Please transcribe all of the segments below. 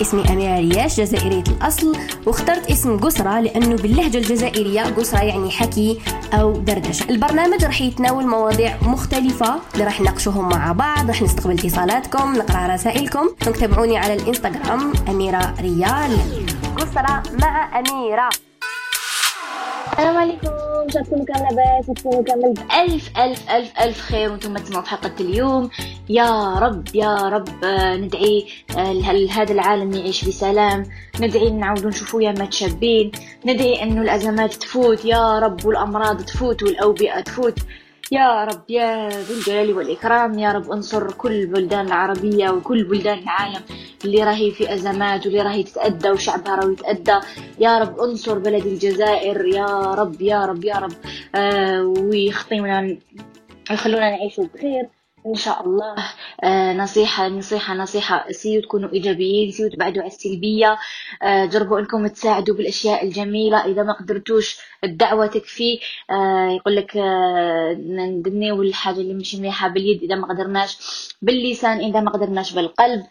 اسمي أميرة رياش جزائرية الأصل واخترت اسم قسرة لأنه باللهجة الجزائرية قسرة يعني حكي أو دردشة. البرنامج راح يتناول مواضيع مختلفة اللي راح نناقشوهم مع بعض راح نستقبل اتصالاتكم نقرأ رسائلكم. تابعوني على الإنستغرام أميرة ريال. قسرة مع أميرة. السلام عليكم. ان شاء تكونوا كاملة باس وتكونوا كامل بألف ألف ألف ألف خير وأنتم تسمعوا في حلقة اليوم. يا رب يا رب آه، ندعي آه، هذا العالم يعيش بسلام. ندعي نعاودوا نشوفوا يا متشابين ندعي إنه الأزمات تفوت. يا رب والأمراض تفوت والأوبئة تفوت. يا رب يا ذو الجلال والإكرام يا رب انصر كل البلدان العربية وكل بلدان العالم اللي راهي في أزمات واللي راهي تتأدى وشعبها راهي يتأدى. يا رب انصر بلد الجزائر يا رب يا رب يا رب. آه ويخطينا ويخلونا نعيش بخير. إن شاء الله. آه نصيحة نصيحة نصيحة. essayez تكونوا إيجابيين. essayez تبعدوا على السلبية. آه جربوا إنكم تساعدوا بالأشياء الجميلة. إذا ما قدرتوش الدعوة تكفي. آه يقول لك ندنيو الحاجة اللي مش مليحة باليد. إذا ما قدرناش باللسان. إذا ما قدرناش بالقلب.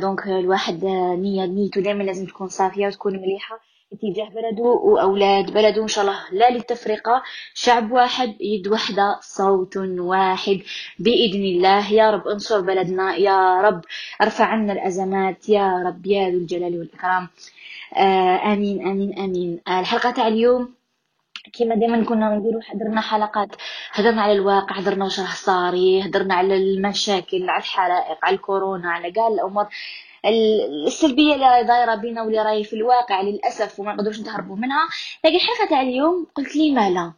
donc الواحد نية نيته دائما لازم تكون صافية وتكون مليحة. اتجاه بلده وأولاد بلده إن شاء الله. لا للتفرقة. شعب واحد يد واحدة صوت واحد. بإذن الله يا رب انصر بلدنا. يا رب ارفع عنا الأزمات. يا رب يا ذو الجلال والإكرام. آه آمين آمين آمين. آه الحلقة تاع اليوم كما دائما كنا نديرو حضرنا حلقات. هدرنا على الواقع هدرنا واش راه صاري هدرنا على المشاكل على الحرائق على الكورونا على كاع الأمور. السلبية اللي راهي دايرة بينا واللي راهي في الواقع للأسف وما نقدروش نتهربوا منها. لكن الحلقة تاع اليوم قلت لي ما لا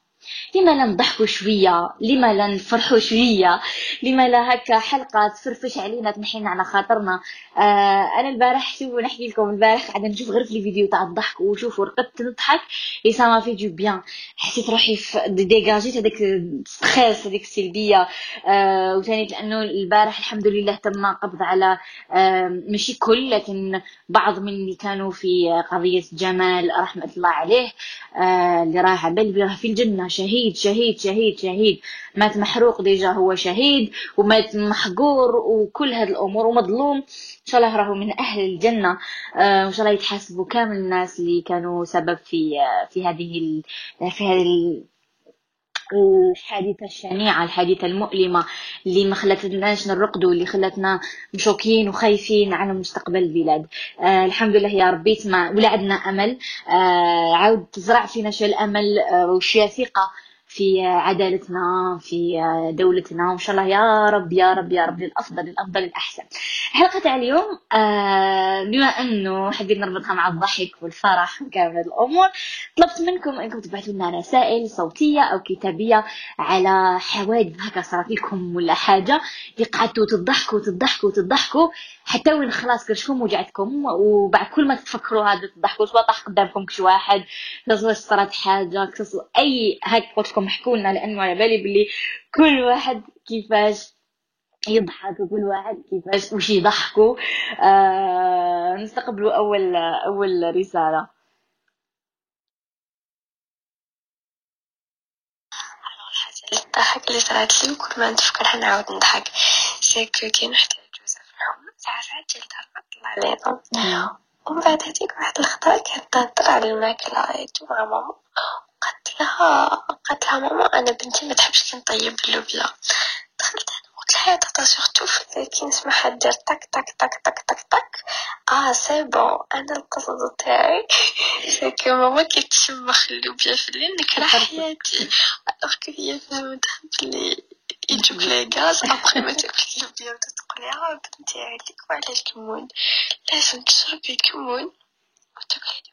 لما لا نضحكوا شوية لما لا نفرحوا شوية لما لا هكا حلقة تفرفش علينا تنحينا على خاطرنا. آه أنا البارح شوفوا نحكي لكم البارح قاعدة نشوف غير في الفيديو تاع الضحك وشوفوا رقدت نضحك et ça fait du bien حسيت روحي ديجاجيت هذاك stress هذيك السلبيه آه وثاني لأنه البارح الحمد لله تم قبض على آه ماشي كل لكن بعض من اللي كانوا في قضية جمال رحمة الله عليه آه اللي راه على في الجنة. شهيد شهيد شهيد شهيد. مات محروق ديجا هو شهيد ومات محقور وكل هذه الأمور ومظلوم. إن شاء الله راهو من أهل الجنة. آه، وإن شاء الله يتحاسبوا كامل الناس اللي كانوا سبب في آه، في هذه في هذه الحادثة الشنيعة الحادثة المؤلمة اللي ما خلتناش نرقدوا اللي خلتنا مشوكين وخايفين على مستقبل البلاد. آه الحمد لله يا ربي تسمع ولا عندنا أمل. آه عاود تزرع فينا شوية الأمل آه وشوية ثقة. في عدالتنا في دولتنا. وإن شاء الله يا رب يا رب يا رب للأفضل الافضل الاحسن الحلقة تاع اليوم آه، بما أنه حبيت نربطها مع الضحك والفرح وكامل الأمور طلبت منكم أنكم تبعثوا لنا رسائل صوتية أو كتابية على حوادث هكا صارت لكم ولا حاجة. اللي قعدتوا تضحكوا تضحكوا تضحكوا حتى وين خلاص كرشكم وجعتكم وبعد كل ما تفكروا هذا تضحكوا سواء طاح قدامكم؟ كش واحد صارت حاجة أي لكم احكوا لنا لأنه على بالي بلي كل واحد كيفاش يضحك وكل واحد كيفاش وش يضحكوا. آه نستقبلوا أول أول رسالة. الضحك اللي صرات لي وكل ما نتفكر حنعاود نضحك. c'est que كاين وحده ساعة ساعات جلدها طلع علينا. ومن بعد هذيك واحد الخطأ كانت تهدر على الماكلة مع ماما. قالت لها قالت لها ماما. أنا بنتي ما تحبش كي نطيب اللوبيا دخلت أنا قلت لها tata surtout كي نسمعها دير تك تك تك تك تك تك آه c'est bon أنا القصد تاعي c'est que ماما كي تشمخ اللوبيا في الليل نكره حياتي. الوغ هي فهمتها بلي يجوك لي غاز ابخي ما تاكلش اللوبيا وتقولي آه بنتي عليك وعلاش كمون. لازم تشربي كمون. وتقولي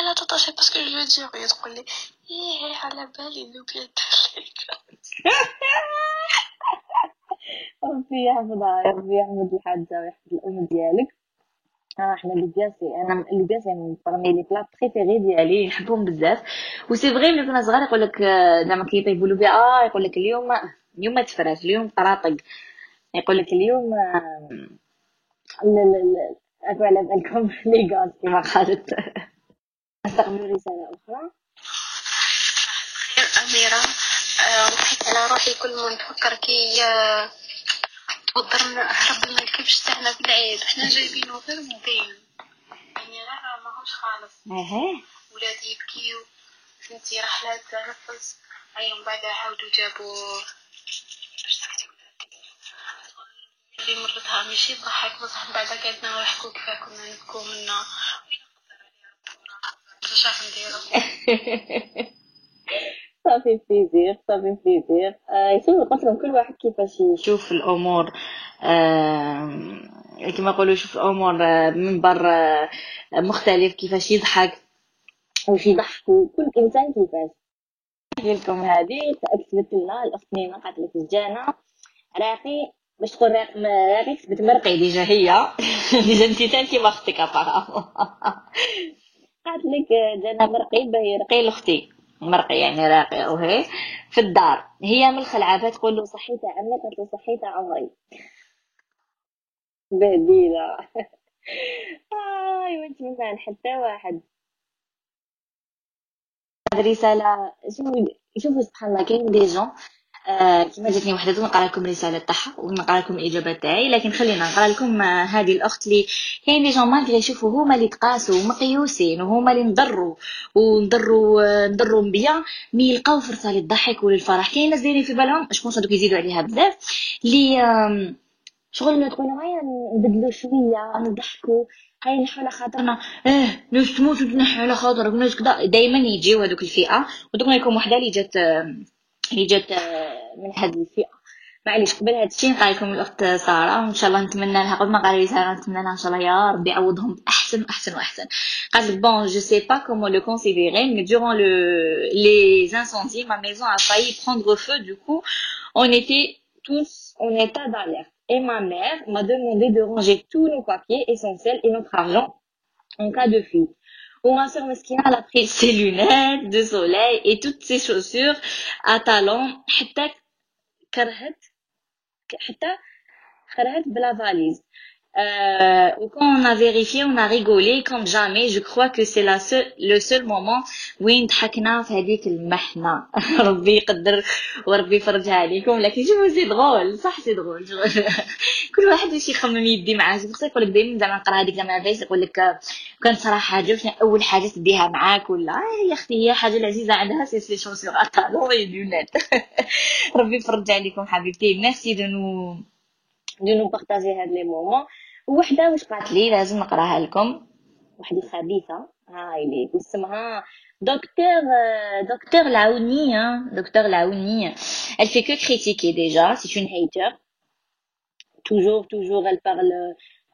لا لا تاتا سي باسكو جو دير وهي تقول لي إيه على بالي اللوبيا دير ربي يحفظها ربي يحفظ الحاجة ويحفظ الأم ديالك آه حنا اللي بياسي أنا اللي بياسي من بارمي لي بلا بريفيري ديالي نحبهم بزاف وسي فغي ملي كنا صغار يقول لك زعما كيطيبوا له بها آه يقول لك اليوم اليوم تفراش اليوم طراطق يقول لك اليوم اكو على بالكم لي غاز كما قالت نستقبل رسالة أخرى؟ خير أميرة. وحيت على روحي كل ما نفكر كي توضر هرب من الكبش تاعنا في العيد. حنا جايبينو غير مدين لا ماهوش خالص. أها. ولادي يبكيو. فهمتي رحلات تنفس أي من بعد باش سكتي في مرتها ماشي ضحك بصح من بعد قعدنا نحكوا كيف كنا نبكو منا شاف نديرو صافي بليزير صافي بليزير. آه شوف قلت لهم كل واحد كيفاش يشوف الأمور. آه كما يقولوا يشوف الأمور آه، من بر آه، مختلف كيفاش يضحك. واش يضحكوا كل إنسان كيفاش. لكم هذه كتبت لنا الاخت نيمه قالت لك الجانا راقي باش تقول راقي كتبت مرقي ديجا هي. ديجا انت كيما أختك ابارامون قالت لك جانا مرقي باهي رقي لأختي. مرقي يعني راقي أو هي. في الدار. هي من الخلعه تقول له صحيت عمي قالت له صحيت عمري. بهديلة اي وانت ما حتى واحد. هاد رسالة شوفوا سبحان الله كاين des gens. آه كما جاتني وحده نقرا لكم رساله تاعها ونقرا لكم الاجابات تاعي لكن خلينا نقرا لكم آه هذه الاخت اللي كاين des gens malgré يشوفوا هما اللي تقاسوا مقيوسين وهما اللي نضروا ونضروا آه نضروا بيا مي يلقاو فرصة للضحك وللفرح. كاين ناس دايرين في بالهم شكون هذوك يزيدوا عليها بزاف اللي شغل تقولوا هيا نبدلوا شوية نضحكوا هاي نحو على خاطرنا. آه ناس تموت وتنحي على خاطرك ناس كدا دائما يجيو هذوك الفئة. ودوك لكم وحدة اللي جات اللي جات من هذه الفئة. معليش قبل هذا الشيء نقال لكم الأخت سارة وإن شاء الله نتمنى لها قبل ما قال لي سارة نتمنى لها إن شاء الله يا ربي يعوضهم بأحسن وأحسن وأحسن. قالت بون جو سي با كومون لو كونسيديري مي durant le les incendies ma maison a failli prendre feu. Du coup on était tous en état d'alerte. Et ma mère m'a demandé de ranger tous nos papiers essentiels et notre argent en cas de fuite. Ou ma soeur Meskina, elle a pris ses lunettes de soleil et toutes ses chaussures à talons, حتى كرهت حتى خرجت بلا valise. Euh, quand on a vérifié, on a rigolé comme jamais. Je crois que c'est la seul, le seul moment وين ضحكنا في هذيك المحنة ربي يقدر وربي يفرجها عليكم لكن شوفوا c'est drôle صح c'est drôle كل واحد واش يخمم يدي معاه بصح يقول لك دائما زعما نقرا هذيك زعما فايس يقول لك كان صراحة عجبتني أول حاجة تديها معاك ولا آه يا أختي هي حاجة العزيزة عندها سي سي شونسيغ لونات ربي يفرج عليكم حبيبتي merci de nous de nous partager هاد les moments. وحده واش قالت لي؟ لازم نقراها لكم. وحدة خبيثة. هاي لي. اسمها دكتور دكتور العوني دكتور العوني elle fait que critiquer déjà. C'est une hater. Toujours toujours elle parle.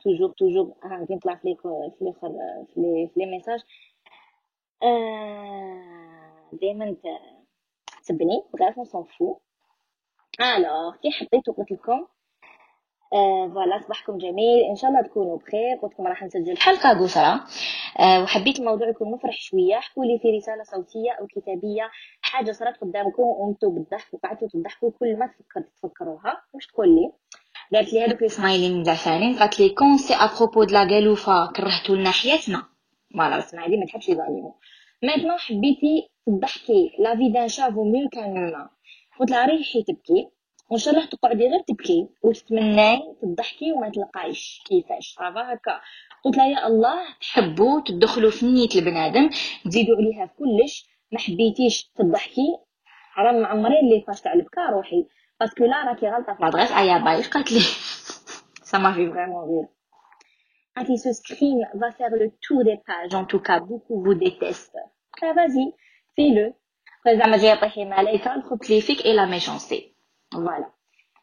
Toujours toujours. ها غادي نطلع في في الآخر في les في les messages دائما تسبني بغير سون فو الوغ كي حطيت وقلت لكم آه فوالا صباحكم جميل. إن شاء الله تكونوا بخير قلت لكم راح نسجل حلقة قصيرة. آه وحبيت الموضوع يكون مفرح شوية. احكوا لي في رسالة صوتية أو كتابية حاجة صارت قدامكم وأنتم بالضحك وقعدتوا تضحكوا كل ما تفكر تفكروها واش تقول لي. قالت لي هذوك السمايلين زعفانين قالت لي كون سي ابروبو دو لا غالوفا كرهتوا لنا حياتنا. فوالا بس معدي ما تحبش يظالموا. ماتنون حبيتي تضحكي. لا في دان شافو ميو كان قلت لها ريحي تبكي. الله تقعدي غير تبكي وتتمناي تضحكي وما تلقايش كيفاش. عرفا هكا. قلت لها يا الله تحبوا تدخلوا في نية البنادم تزيدوا عليها في كلش ما حبيتيش تضحكي. راه معمرين اللي فاش تاع البكا روحي. parce que لا راكي غلطة في l'adresse ايا bye قالت لي؟ ça m'a fait vraiment rire قالت لي ce screen va faire le tour des pages. En tout cas beaucoup vous détestent. Ah vas-y fais-le. زعما جاية طيحي ملايكه الخبث لي فيك et la méchanceté Voilà.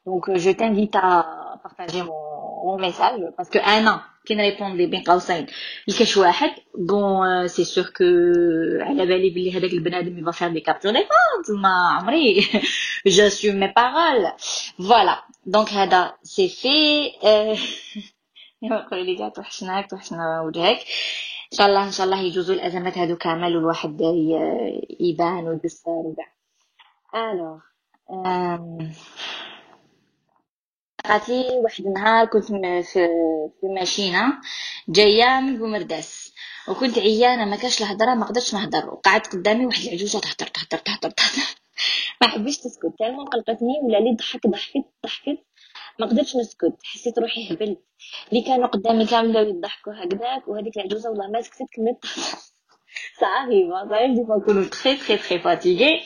Donc, euh, je t'invite à partager mon, mon message parce que un an, كي ن répond لي بين قوسين لكاش واحد bon c'est sûr que على بالي بلي هذاك البنادم يبغى faire des captures d'écran ما عمري j'assume mes paroles voilà donc هذا سي في يقول لي جات توحشناك توحشنا وجهك ان شاء الله ان شاء الله يجوزوا الازمات هذو كامل والواحد يبان ويقصر وكاع alors قالت لي واحد النهار كنت في في ماشينة جاية من بومرداس. وكنت عيانة ما كاش الهضرة ما قدرتش نهضر. وقعدت قدامي واحد العجوزة تهضر تهضر تهضر تهضر. ما حبيتش تسكت. tellement قلقتني ولا لي ضحك ضحكت ضحكت. ما قدرتش نسكت. حسيت روحي هبلت. اللي كانوا قدامي كامل بداو يضحكوا هكذاك وهذيك العجوزة والله ما سكتت كملت. صافي ما صافي ديما نكونوا très très très fatiguées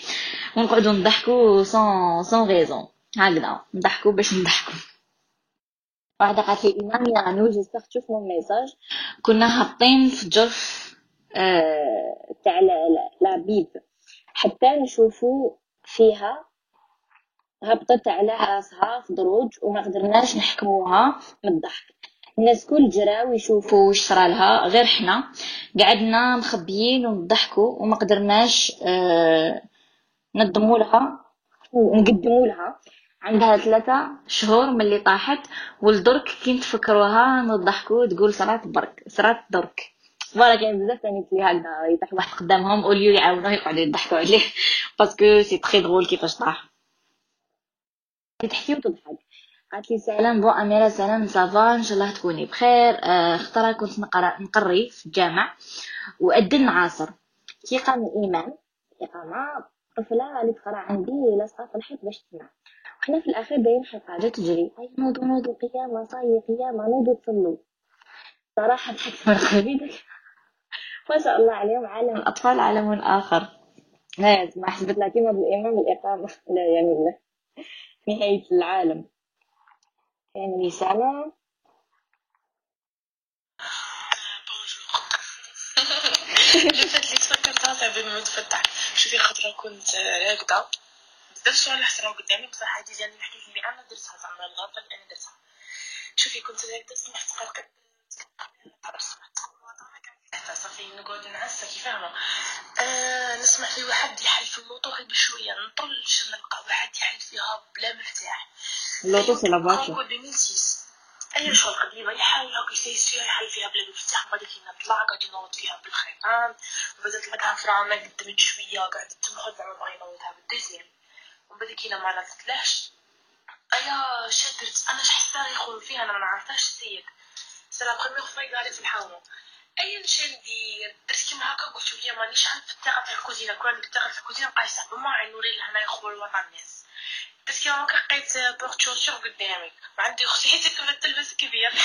ونقعدوا نضحكوا sans sans raison هكذا نضحكوا باش نضحكوا واحدة قالت لي إمام يعني j'espère تشوف mon message كنا هابطين في دروج تاع la bib حتى نشوفوا فيها هبطت على راسها في دروج وما قدرناش نحكموها من الضحك الناس كل جراو يشوفوا واش صرالها غير حنا. قعدنا مخبيين ونضحكوا وما قدرناش آه نضموا لها ونقدموا لها. عندها ثلاثة شهور من اللي طاحت والدرك كي نتفكروها نضحكوا تقول صرات برك صرات درك. voilà كاين بزاف ثاني اللي هكذا يطيح واحد قدامهم au lieu يعاونوه يقعدوا يضحكوا عليه. parce que c'est très drôle كيفاش طاح. تحكي وتضحك. قالت لي سلام بو أميرة سلام ça va إن شاء الله تكوني بخير. آه خطره كنت نقرا نقري في الجامع. وأدن عاصر كي قام الامام اقامه طفلة اللي تقرأ عندي لاصقه في الحيط باش تسمع. وحنا في الأخير باين حلقه جات تجري. أي نوضو نوضو قيامه صاي قيامه نوضو تصلوا صراحة ضحكت من قلبي ما شاء الله عليهم عالم الأطفال عالم اخر لا ما حسبت لها كيما بالامام الاقامه لا يعني الله نهاية العالم. اللي فات اللي تفكرتها صعب ما تفتح شوفي كنت راكده بزاف سؤال حسنا قدامي هادي أنا درتها اللي أنا درتها شوفي كنت دقيقه صافي نقعد نعسى كي فاهمة؟ آه نسمع في واحد يحل في اللوطو غير بشوية نطلش نلقى واحد يحل فيها بلا مفتاح. اللوطو سي لا فاتور كونغو 2006 اي شغل قديمه يحاول هاك يسيس فيها يحل فيها بلا مفتاح. بعد كي نطلع قاعد ينوض فيها بالخيطان وبدات لقاها فرامه قدمت شوية قاعدة تنخد زعما بغا ينوضها بالدوزيام ومن بعد كي ما نطلعش أيا شدرت أنا شحال يخون فيها أنا ما نعرفهاش السيد سي لا بروميير فوا في الحومة. ايا نشي ندير درت كيما هكا قلت ليا مانيش عارف الثقه تاع الكوزينة؟ كون عندك الثقه تاع الكوزينة قايسه بما عينوري لهنا يخول الوطن الناس. بس كيما هكا لقيت بورت شوشور قدامي. وعندي أختي حتى كانت تلبس كبير.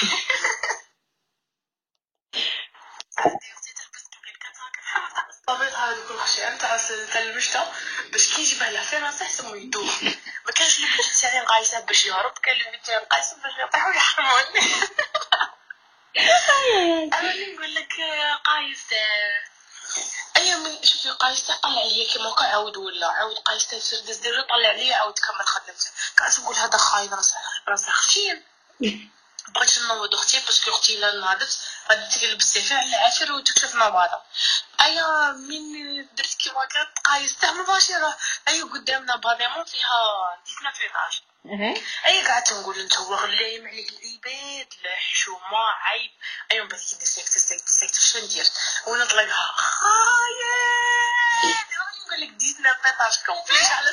عندي أختي تلبس كبير. كانت هكا الطبيب هذا كل شيء تاع تاع المشتا باش كي يجيبها لها فين راسه يحسبو يدوب ما كانش اللي بنت تاعي قايسه باش يهرب كان اللي بنت تاعي قايسه باش يطيح ويحرموني أنا نقول لك قايس أي من شوفي قايس طلع عليا كيما هكا عاود ولا عاود قايس تاع دز دير طلع عليا عاود كمل خدمته كاع نقول هذا خاين راسه راسه خشين بغيت نوض أختي باسكو أختي لا ناضت غادي تلبس فيها على العاشر وتكشف نوضه ايا من درت كيما كانت قايس تاع مباشرة. ايا قدامنا باديمون فيها 19 ايطاج أي قعدت نقول انت هو غليم عليك العباد لا حشومه عيب. ايوا من بعد كي دسكت دسكت دسكت شنو ندير؟ ونطلقها خايب نقول لك ديتنا بيطاج كومبليت على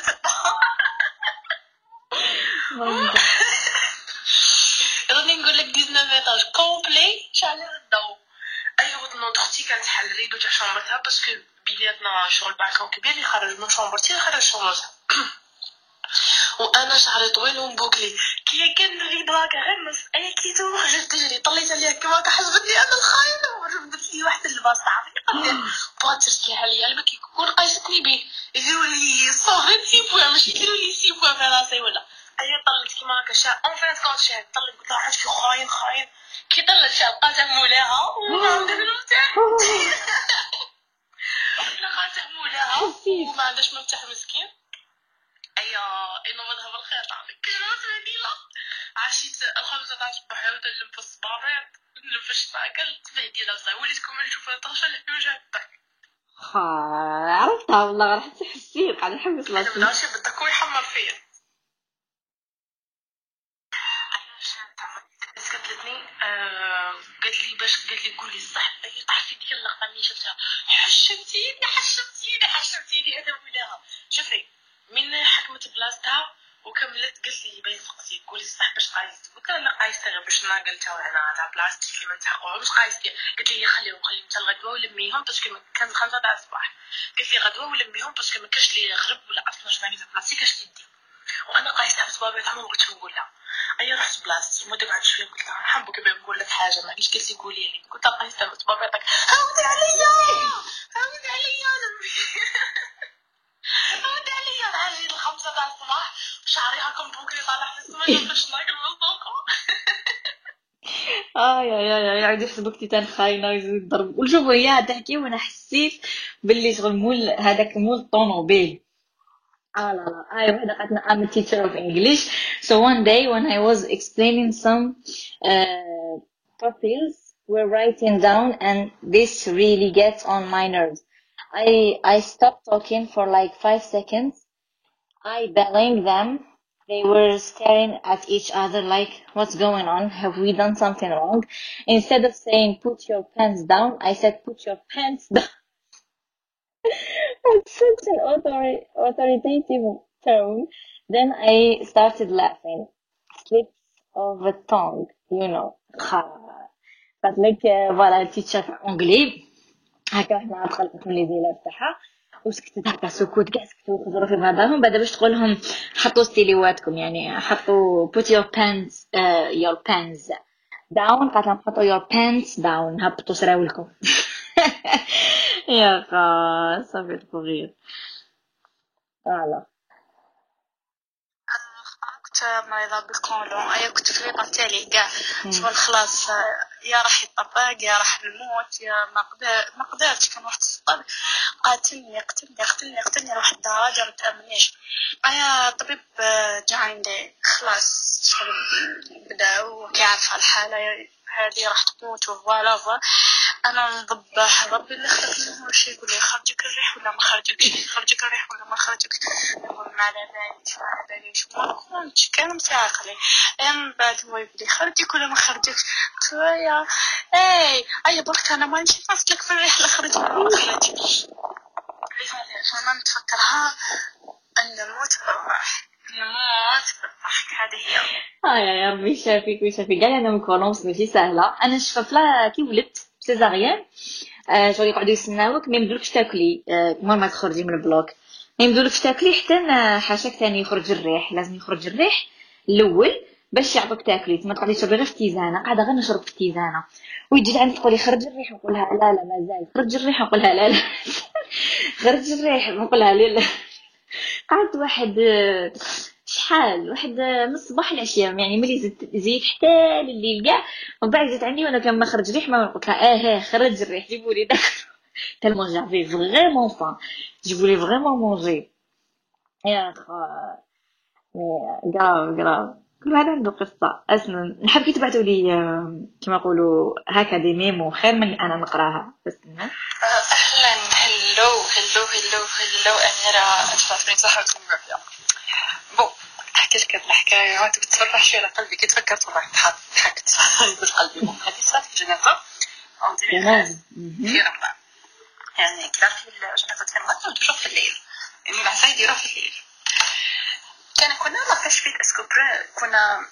راني نقول لك ديزنا بيطاج كومبلي شعل الضو ايوا نوض أختي كانت حل ريدو تاع شومبرتها باسكو بيناتنا شغل بالكون كبير يخرج من شومبرتي يخرج شومبرتها وأنا شعري طويل ومبوكلي. كي كان نريد هكا غمس اي كي تروح تجري طليت عليها كيما هكا حسبتني أنا الخاينة وردت لي واحد اللباس قدام باترت ليها لي قلبك يكون قايستني به. يديروا لي صوغي سي بوان مش يديروا لي سي بوان في راسي ولا. اي طلت كيما هكا شا أون فين كونت شا طلت قلت لها في خاين خاين. كي طلت شا لقاتها مولاها وما عندها لقاتها مولاها وما عندهاش مفتاح مسكين. ايا ينوضها بالخير تعطيك كلمات بديلة عشيت الخمسة تاع الصباح عاود الصبابط نلم في الشناكل تبهديلة بصح وليت كون نشوف طرشة خا عرفتها والله راح تحسين قاعد نحبس أنا لاسمي ماشي بدك هو يحمر فيا. قالت لي باش قالت لي قولي الصح هي طاح في ديك اللقطه اللي شفتها. حشمتيني حشمتيني حشمتيني. هذا ولاها. شوفي. من حكمت بلاصتها وكملت قالت لي باين سقسي قولي الصح باش قايست. قلت لها لا قايست غير باش أنا قلتها أنا تاع بلاصتي اللي ما نتحققهمش قايستي. قالت لي خليهم خليهم حتى الغدوة ولميهم parce que ما- كان خمسة تاع الصباح. قالت لي غدوة ولميهم parce que ما كاش لي غرب ولا أصلا جمالي في بلاصتي كاش لي يدي وأنا قايسه في صبابي تاعهم ما بغيتش نقولها اي رحت بلاصتي المدة قعدت شوية قلت لها نحبك نقول لك حاجة ما علاش قلتي قولي لي. قلت لها بقيت بابيطك عاودي عليا عاودي عليا! عاودي عليا! العالي الخمسة تاع الصباح شعري هاكم بوكلي طالع في السما باش ناكل من فوقه اي اي اي يعاود يحسبك تي تان خاينه ويزيد يضرب وشوفوا هي تحكي وانا حسيت باللي شغل مول هذاك مول الطوموبيل Ah la la. I I'm a teacher of English. So one day when I was explaining some uh, topics, we're writing down and this really gets on my nerves. I, I stopped talking for like five seconds. I belling them. They were staring at each other like, what's going on? Have we done something wrong? Instead of saying, put your pants down, I said, put your pants down. It's such an authori- authoritative tone. Then I started laughing. Slips of a tongue, you know. قالت لك فوالا تيتشر انجلي هكا حنا دخلت لي زيلاب تاعها وسكتت هكا سكوت؟ كاع سكتوا خزروا في بعضهم بعد باش تقول لهم حطوا ستيليواتكم يعني حطوا put your pants uh, your pants down. قالت لهم حطوا your pants down هبطوا سراولكم. يا خا صافي تبغير فوالا كنت مريضة بالكولون أيا كنت في الوطن تاعي كاع. شغل خلاص يا راح يطبق يا راح نموت يا ما قدر ما قدرتش كان واحد السطر قاتلني قتلني قتلني قتلني لواحد الدرجة ما تأمنيش. أيا الطبيب جا عندي. خلاص شغل بداو كيعرف على الحالة. هذه راح تموت وفوالا أنا نضبح ربي اللي خلقني هو شي يقول لي خرجك الريح ولا ما خرجك؟ خرجك الريح ولا ما خرجك؟ نقول ما على باليش ما على باليش ما كنتش كان متعقلي من بعد هو يقول لي خرجك ولا ما خرجكش قلت له يا اي أي برك أنا ما نمشي نسلك في الريح لا خرجك ولا ما خرجكش فما نتفكرها أن نموت بالراح نموت بالضحك هذه هي. آه يا ربي يشافيك ويشافيك كاع أنا مكونوس ماشي سهلة. أنا شفت لا كي ولدت. césarienne شغل يقعدوا يسناوك ما يمدولكش تاكلي آه ما تخرجي من ال bloc ما يمدولكش تاكلي حتى حاشاك ثاني يخرج الريح لازم يخرج الريح الأول باش يعطوك تاكلي تما تقعدي تشربي غير في tisane قاعدة غير نشرب في tisane ويجي عندي تقولي خرج الريح نقولها لا لا مازال خرج الريح نقولها لا لا خرج الريح نقولها لا لا قعدت واحد شحال واحد من الصباح العشيه يعني ملي زدت زيد حتى لليل كاع ومن بعد زدت عندي وأنا كان ما خرج ريح ما قلت لها آه آه خرج الريح جيبوا لي داك tellement j'avais vraiment faim جيبوا لي vraiment manger يا خا. كراف كراف كل واحد عنده قصة. أصلا نحب كي تبعتوا لي كما يقولوا هكا des mémos خير من أنا نقراها. بس أهلا. hello hello hello hello أميرة. أتفاصيل صحتكم bon احكي لك الحكاية. وانت بتفرح شوية على قلبي. كي تفكرت والله ضحكت في قلبي هذه صارت في جنازه في رمضان. يعني كي في الجنازه في رمضان toujours في الليل. يعني العزاء يديروها في الليل. كان كنا ما فاش فيك. est-ce que كنا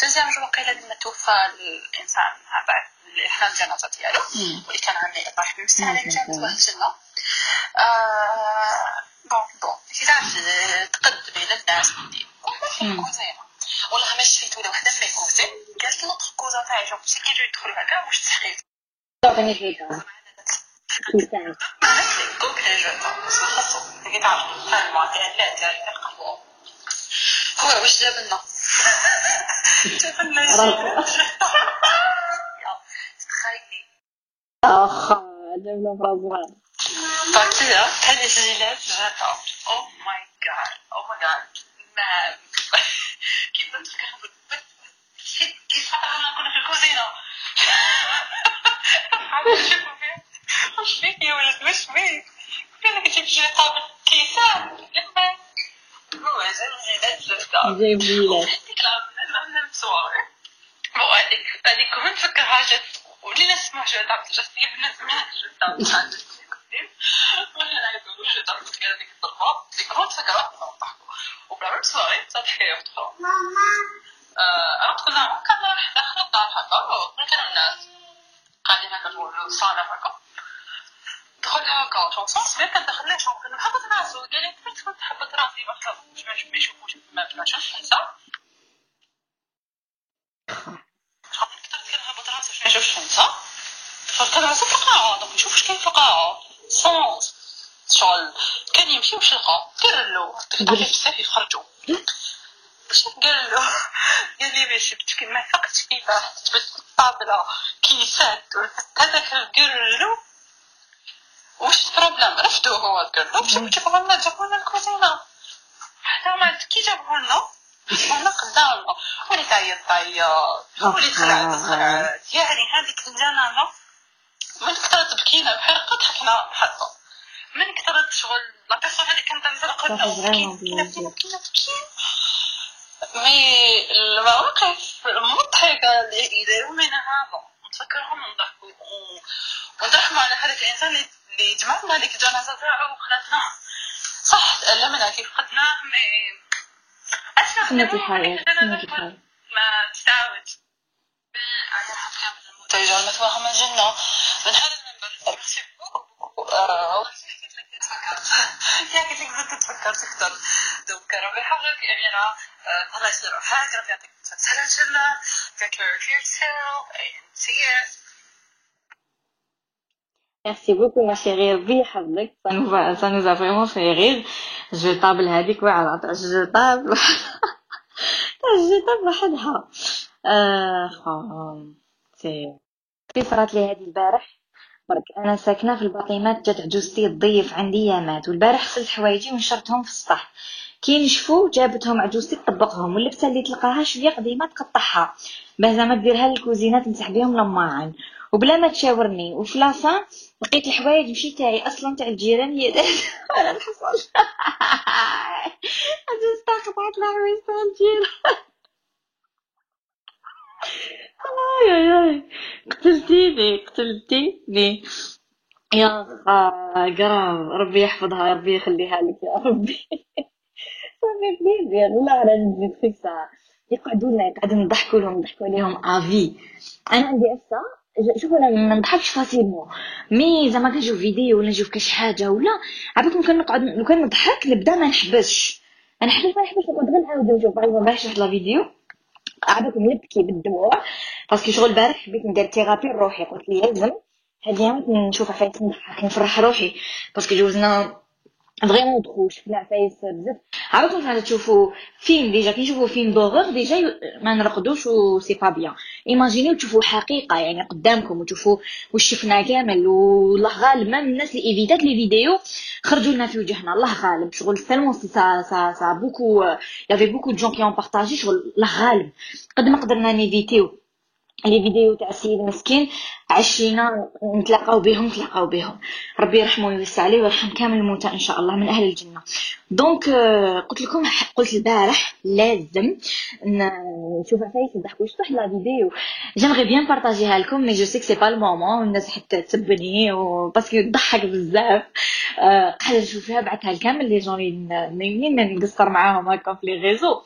deuxième jour وقيله لما توفى الإنسان. بعد الاحلام الجنازه ديالو. واللي كان عندي الله يرحمه يمسح عليه الجنه بون تعرف تقد بين الناس كوزينه والله ما شفيت ولا وحده في كوزين قالت نطخ كوزا تاعي جو سي كي يدخل هكا واش تحقيق تعطيني شوية هو واش جاب لنا تخيلي اخ جاب لنا فرازوان باكية تاني سجلات هذا أو ماي جاد أو ماي جاد ما كيف نتفكر كيف انا كنا في الكوزينة شوفوا فيه وش فيك يا ولد وش فيك كنا كتجيب شي طابق كيسان لما هو جايب جيلات زبدة جايب جيلات هذيك لا صواري هذيك هذيك كون نفكر حاجات ولينا نسمع شوية تاع جات لي بنسمع شوية ولا الحياة أخرى عرفت لا كان راح داخل الدار هكا قلت للناس قاعدين هكا في الصالة هكا دخل هكا شوف صوص بيت كندخل ليه شوف حبط راسو قال لي كنت حبط راسي ما يشوفوش ما شفتش نسى ما يشوفش نسى فركض راسو في القاعة دونك يشوف واش كاين في القاعة صوص شغل كان يمشي واش لقى دير له بزاف يخرجوا باش قال له قال لي باش جبت ما فقتش كيفاه جبت الطابلة كيسات هذاك قال له واش ال problème؟ رفدو هو قال له باش جابوه لنا جابوه لنا الكوزينة. حتى ما كي جابوه لنا وانا قدامنا ولي تعيط تعيط ولي تخلعت تخلعت يعني هذيك الجنازة من كثرت بكينا بحرقة ضحكنا حتى من كثرت شغل la personne هذيك كانت تنزل قلنا بكينا بكينا بكينا بكينا. mais المواقف المضحكة اللي يديروا لنا هذا. نتفكرهم ونضحكوا ونرحموا على هذاك الانسان اللي جمعنا هذيك الجنازة تاعو وخلاتنا صح تألمنا كيف فقدناه mais سنة الحياة سنة الحياة ما تتعاود المنتجة مثواها من الجنة من هذا المنبر merci beaucoup يا قلت لك زدت تفكرت أكثر donc ربي يحفظك اميرة الله يستر روحك ربي يعطيك سلام ان شاء الله take care of yourself and see you Merci beaucoup ma chérie ربي يحفظك ça nous va ça nous a vraiment fait rire. جو طابل هذيك واعرة تاع جو طابل تاع جو طابل وحدها آه c'est vrai صرات لي هذه البارح برك أنا ساكنة في الباطيمات جات عجوزتي تضيف عندي يامات. والبارح غسلت حوايجي ونشرتهم في السطح. كي نشفو جابتهم عجوزتي تطبقهم واللبسه اللي تلقاها شوية قديمة تقطعها. باه زعما ديرها للكوزينة تمسح بهم لماعن وبلا ما تشاورني. وفي لافان لقيت الحوايج مشي تاعي أصلا تاع الجيران. هي أنا نحصل. عجوز قطعت الحوايج تاع الجيران. اي اي اي قتلتيني قتلتيني. يا قرام ربي يحفظها ربي يخليها لك يا ربي. صافي بليزير والله على نزيد فيك يقعدوا لنا يقعدوا نضحكوا لهم نضحكوا عليهم. افي أنا عندي افسا شوف أنا ما نضحكش فاسيلمون مي زعما كنشوف فيديو ولا نشوف كاش حاجة ولا. عباك ممكن نقعد لو كان نضحك نبدأ ما نحبسش. أنا حبيت ما نحبسش نقعد غير نعاود نشوف. باغ اكزومبل شفت لا فيديو. عباك نبكي بالدموع باسكو شغل البارح حبيت ندير ثيرابي روحي قلت لي لازم هاد الايامات نشوف عفايس نضحك نفرح روحي. parce que جوزنا vraiment trop شفنا عفايس بزاف عرفتوا فاش تشوفوا فيلم déjà كي نشوفوا فيلم d'horreur déjà ما نرقدوش و c'est pas bien imaginez تشوفوا حقيقه يعني قدامكم وتشوفوا واش شفنا كامل والله غالب ما من الناس اللي évit ات les vidéos خرجوا لنا في وجهنا الله غالب شغل tellement ça ça ça beaucoup y avait beaucoup de gens qui ont partagé شغل الله غالب قد ما قدرنا ن évit يو les vidéos تاع السيد مسكين عشينا نتلاقاو بهم نتلاقاو بهم. ربي يرحمه ويوسع عليه ويرحم كامل الموتى إن شاء الله من أهل الجنة. donc قلت لكم قلت البارح لازم نشوف عفايس نضحكوا شفت la vidéo. J'aimerais bien partager ها لكم mais je sais c'est pas le moment الناس حتى تسبني parce que تضحك بزاف. قاعدة نشوفها بعثها لكامل les gens نايمين نقصر معاهم هكا في les réseaux.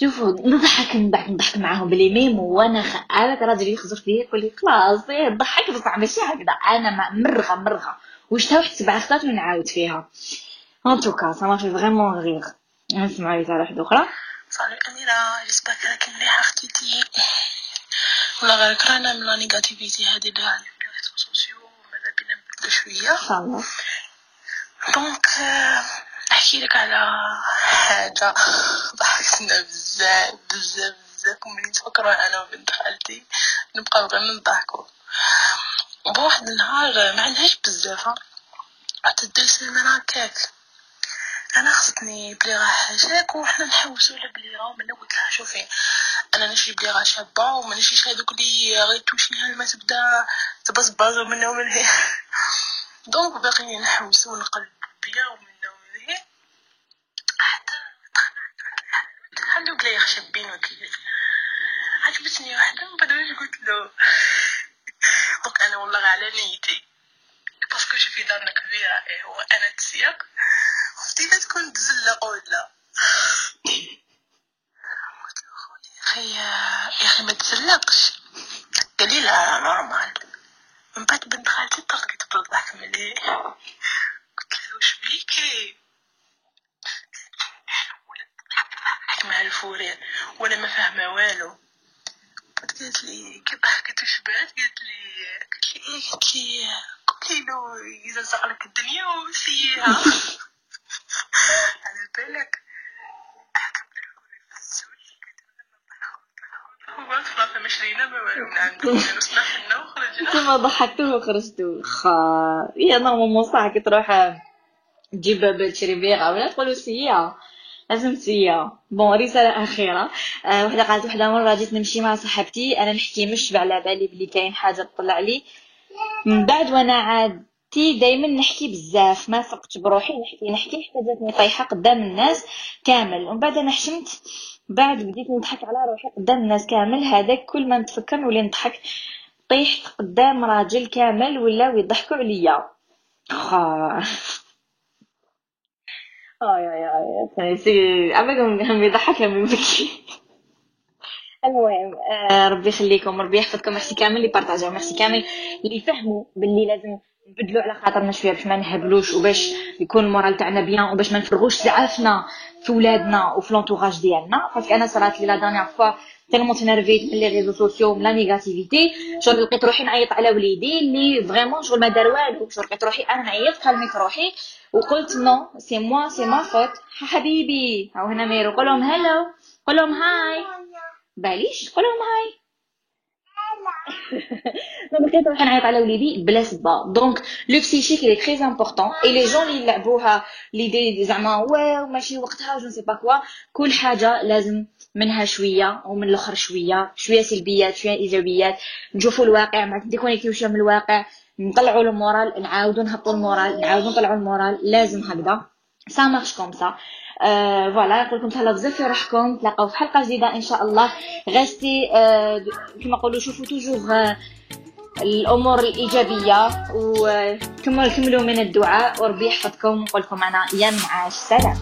شوفوا نضحك نضحك نضحك معاهم ب les mèmes وأنا خ... أنا راجل يخزر فيا يقول لي خلاص ضحك بصح ماشي هكذا. أنا ما مرغة مرغة. واش تا واحد سبع خطات ونعاود فيها. en tout cas ça marchait vraiment غير نسمعوا لي تاع واحدة أخرى salut أميرة j'espère راكي مليحة اختيتي ولا غير كرهنا من la négativité هادي اللي عندي في les réseaux sociaux ماذا بينا نبدلو شوية ان شاء الله donc نحكي لك على حاجة. ضحكتنا بزاف بزاف بزاف. وملي نتفكرها أنا وبنت خالتي نبقاو غير نضحكو بواحد النهار ما عندهاش بزاف تدرس لنا هكاك أنا خصتني بليغه حاجاك وحنا نحوسو على بليغه ومن قلت لها شوفي أنا نشري بليغه شابة وما نشريش هذوك اللي غير توشيها ما تبدا تبصبص ومن ومن هي. donc باقيين نحوسو ونقلب بيا ومن ومن هي حتى هذوك اللي شابين وكذا عجبتني واحدة من بعد قلت له؟ donc أنا والله على نيتي. parce que شوفي دارنا كبيرة إيه هو أنا تسيق. بدينا تكون تزلق ولا. قلت له خويا يا أخي يا أخي ما تزلقش. قال لا نورمال من بعد بنت خالتي طلقت بالضحك مليح قلت له وش بيكي؟ الفورين وأنا ما فاهمة والو. قالت لي قالت وش بعد؟ قالت لي قالت لي إيه قالت لي قلت له يززق لك الدنيا وسيها على بالك. ثم ضحكتوه وخرجتوا خا يا نورمالمون صح كي تروح تجيب تشري بيغا ولا تقولوا سيا لازم سيا بون رسالة أخيرة. أه وحدة قالت وحدة مرة جيت نمشي مع صاحبتي. أنا نحكي مش على بالي بلي كاين حاجة تطلع لي. من بعد وأنا عادتي دايما نحكي بزاف. ما فقت بروحي نحكي نحكي حتى جاتني طايحة قدام الناس كامل. ومن بعد أنا حشمت. بعد بديت نضحك على روحي قدام الناس كامل. هذاك كل ما نتفكر نولي نضحك. طيحت قدام راجل كامل ولاو يضحكوا عليا. خا اي اي اي سي ابدا هم يضحك هم يبكي. المهم آه ربي يخليكم ربي يحفظكم. ميرسي كامل اللي partag او ميرسي كامل اللي يفهموا باللي لازم نبدلو على خاطرنا شوية باش ما نهبلوش وباش يكون ال moral تاعنا bien وباش ما نفرغوش زعافنا في ولادنا وفي l'entourage ديالنا. parce que أنا صرات لي la dernière fois tellement تنرفيت من les réseaux sociaux من la négativité شغل لقيت روحي نعيط على وليدي اللي vraiment شغل ما دار والو شغل لقيت روحي أنا نعيط كلميت روحي وقلت non c'est moi c'est ma faute حبيبي هاو هنا ميرو قول لهم hello قول لهم hi باليش قول لهم hi بقيت نروح نعيط على وليدي بلا سبه donc le psychique est très important et les gens اللي يلعبوها ليدي زعما wow ماشي وقتها je sais pas quoi كل حاجة لازم منها شوية ومن الآخر شوية شوية سلبيات شوية ايجابيات نشوفوا الواقع ما déconnect يو شوية من الواقع نطلعوا ال moral نعاودوا نهبطوا ال moral نعاودوا نطلعوا ال moral لازم هكذا ça marche comme ça آه voilà نقول لكم تهلاو بزاف في روحكم. تلاقاو في حلقة جديدة إن شاء الله. restez آه كما نقولوا شوفوا toujours آه الأمور الإيجابية وكملوا كملوا من الدعاء. وربي يحفظكم ونقول أنا يا معاش. سلام.